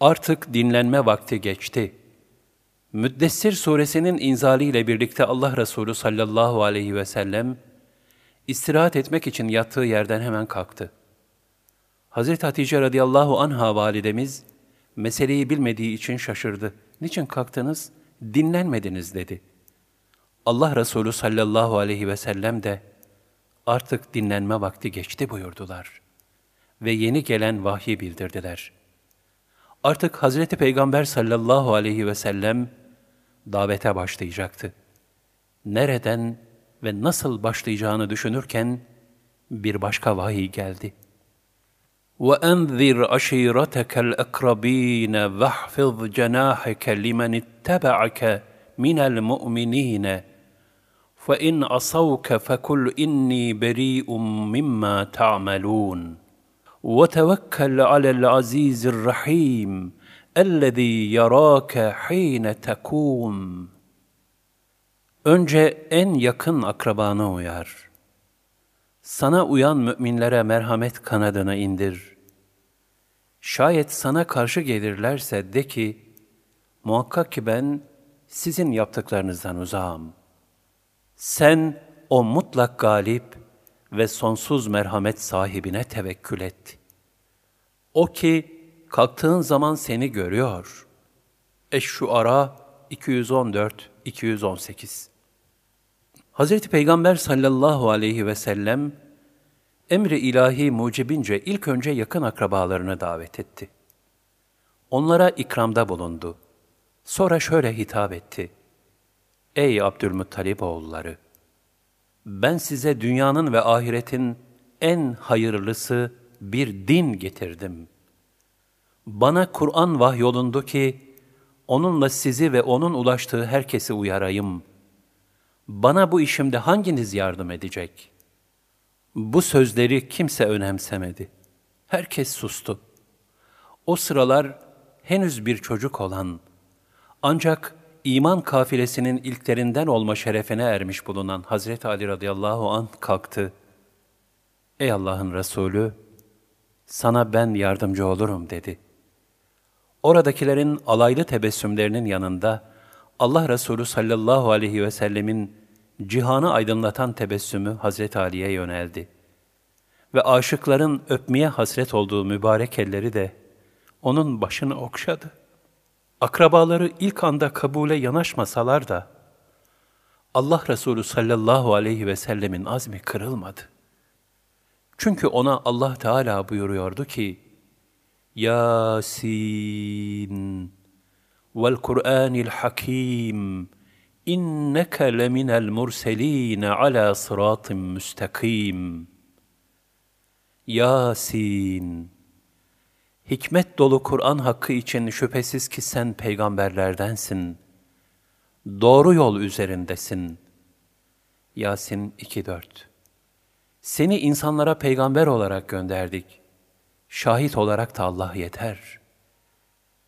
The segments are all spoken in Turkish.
Artık dinlenme vakti geçti. Müddessir suresinin inzaliyle birlikte Allah Resulü sallallahu aleyhi ve sellem istirahat etmek için yattığı yerden hemen kalktı. Hazreti Hatice radıyallahu anha validemiz meseleyi bilmediği için şaşırdı. Niçin kalktınız? Dinlenmediniz dedi. Allah Resulü sallallahu aleyhi ve sellem de artık dinlenme vakti geçti buyurdular. Ve yeni gelen vahyi bildirdiler. Artık Hazreti Peygamber sallallahu aleyhi ve sellem davete başlayacaktı. Nereden ve nasıl başlayacağını düşünürken bir başka vahiy geldi. وَاَنْذِرْ عَشِيرَتَكَ الْاَقْرَب۪ينَ وَاحْفِظْ جَنَاحَكَ لِمَنِ اتَّبَعَكَ مِنَ الْمُؤْمِنِينَ فَاِنْ عَصَوْكَ فَكُلْ اِنِّي بَرِيءٌ مِمَّا تَعْمَلُونَ وَتَوَكَّلْ عَلَى الْعَز۪يزِ الرَّح۪يمِ اَلَّذ۪ي يَرَاكَ ح۪ينَ تَكُومُ Önce en yakın akrabana uyar. Sana uyan müminlere merhamet kanadını indir. Şayet sana karşı gelirlerse de ki, muhakkak ki ben sizin yaptıklarınızdan uzağım. Sen o mutlak galip ve sonsuz merhamet sahibine tevekkül et. O ki kalktığın zaman seni görüyor. Eş-Şuara 214-218 Hazreti Peygamber sallallahu aleyhi ve sellem emri ilahi mucibince ilk önce yakın akrabalarını davet etti. Onlara ikramda bulundu. Sonra şöyle hitap etti. Ey Abdülmuttalip oğulları! Ben size dünyanın ve ahiretin en hayırlısı bir din getirdim. Bana Kur'an vahyolundu ki, onunla sizi ve onun ulaştığı herkesi uyarayım. Bana bu işimde hanginiz yardım edecek? Bu sözleri kimse önemsemedi. Herkes sustu. O sıralar henüz bir çocuk olan, ancak iman kafilesinin ilklerinden olma şerefine ermiş bulunan Hazreti Ali radıyallahu an kalktı. Ey Allah'ın Resulü, sana ben yardımcı olurum dedi. Oradakilerin alaylı tebessümlerinin yanında Allah Resulü sallallahu aleyhi ve sellemin cihanı aydınlatan tebessümü Hazreti Ali'ye yöneldi. Ve aşıkların öpmeye hasret olduğu mübarek elleri de onun başını okşadı. Akrabaları ilk anda kabule yanaşmasalar da, Allah Resulü sallallahu aleyhi ve sellemin azmi kırılmadı. Çünkü ona Allah Teala buyuruyordu ki, Yasin vel Kur'anil Hakim inneke leminel murselin ala sıratın müstakim. Yasin Hikmet dolu Kur'an hakkı için şüphesiz ki sen peygamberlerdensin. Doğru yol üzerindesin. Yasin 2.4 Seni insanlara peygamber olarak gönderdik. Şahit olarak da Allah yeter.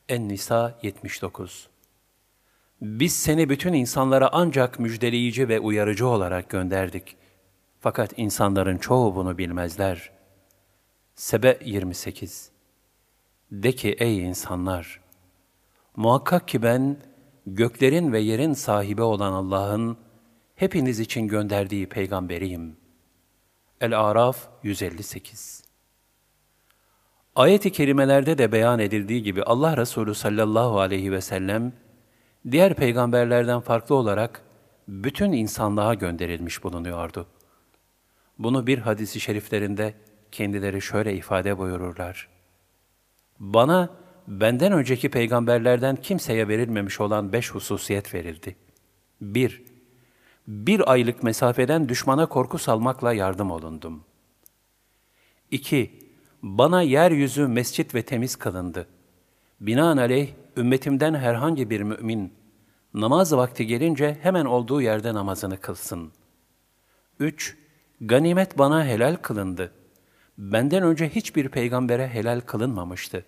En-Nisa 79 Biz seni bütün insanlara ancak müjdeleyici ve uyarıcı olarak gönderdik. Fakat insanların çoğu bunu bilmezler. Sebe 28 De ki ey insanlar! Muhakkak ki ben göklerin ve yerin sahibi olan Allah'ın hepiniz için gönderdiği peygamberiyim. El-Araf 158 Ayet-i kerimelerde de beyan edildiği gibi Allah Resulü sallallahu aleyhi ve sellem, diğer peygamberlerden farklı olarak bütün insanlığa gönderilmiş bulunuyordu. Bunu bir hadisi şeriflerinde kendileri şöyle ifade buyururlar. Bana benden önceki peygamberlerden kimseye verilmemiş olan beş hususiyet verildi. 1- Bir, aylık mesafeden düşmana korku salmakla yardım olundum. 2- bana yeryüzü mescit ve temiz kılındı. Binaenaleyh ümmetimden herhangi bir mümin namaz vakti gelince hemen olduğu yerde namazını kılsın. 3. Ganimet bana helal kılındı. Benden önce hiçbir peygambere helal kılınmamıştı.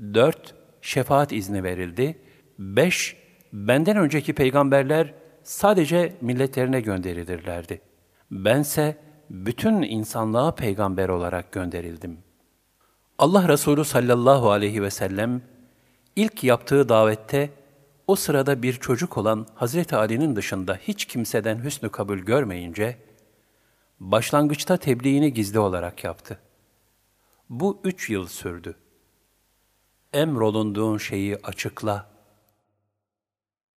4. Şefaat izni verildi. 5. Benden önceki peygamberler sadece milletlerine gönderilirlerdi. Bense bütün insanlığa peygamber olarak gönderildim. Allah Resulü sallallahu aleyhi ve sellem İlk yaptığı davette o sırada bir çocuk olan Hazreti Ali'nin dışında hiç kimseden hüsnü kabul görmeyince, başlangıçta tebliğini gizli olarak yaptı. Bu üç yıl sürdü. Emrolunduğun şeyi açıkla,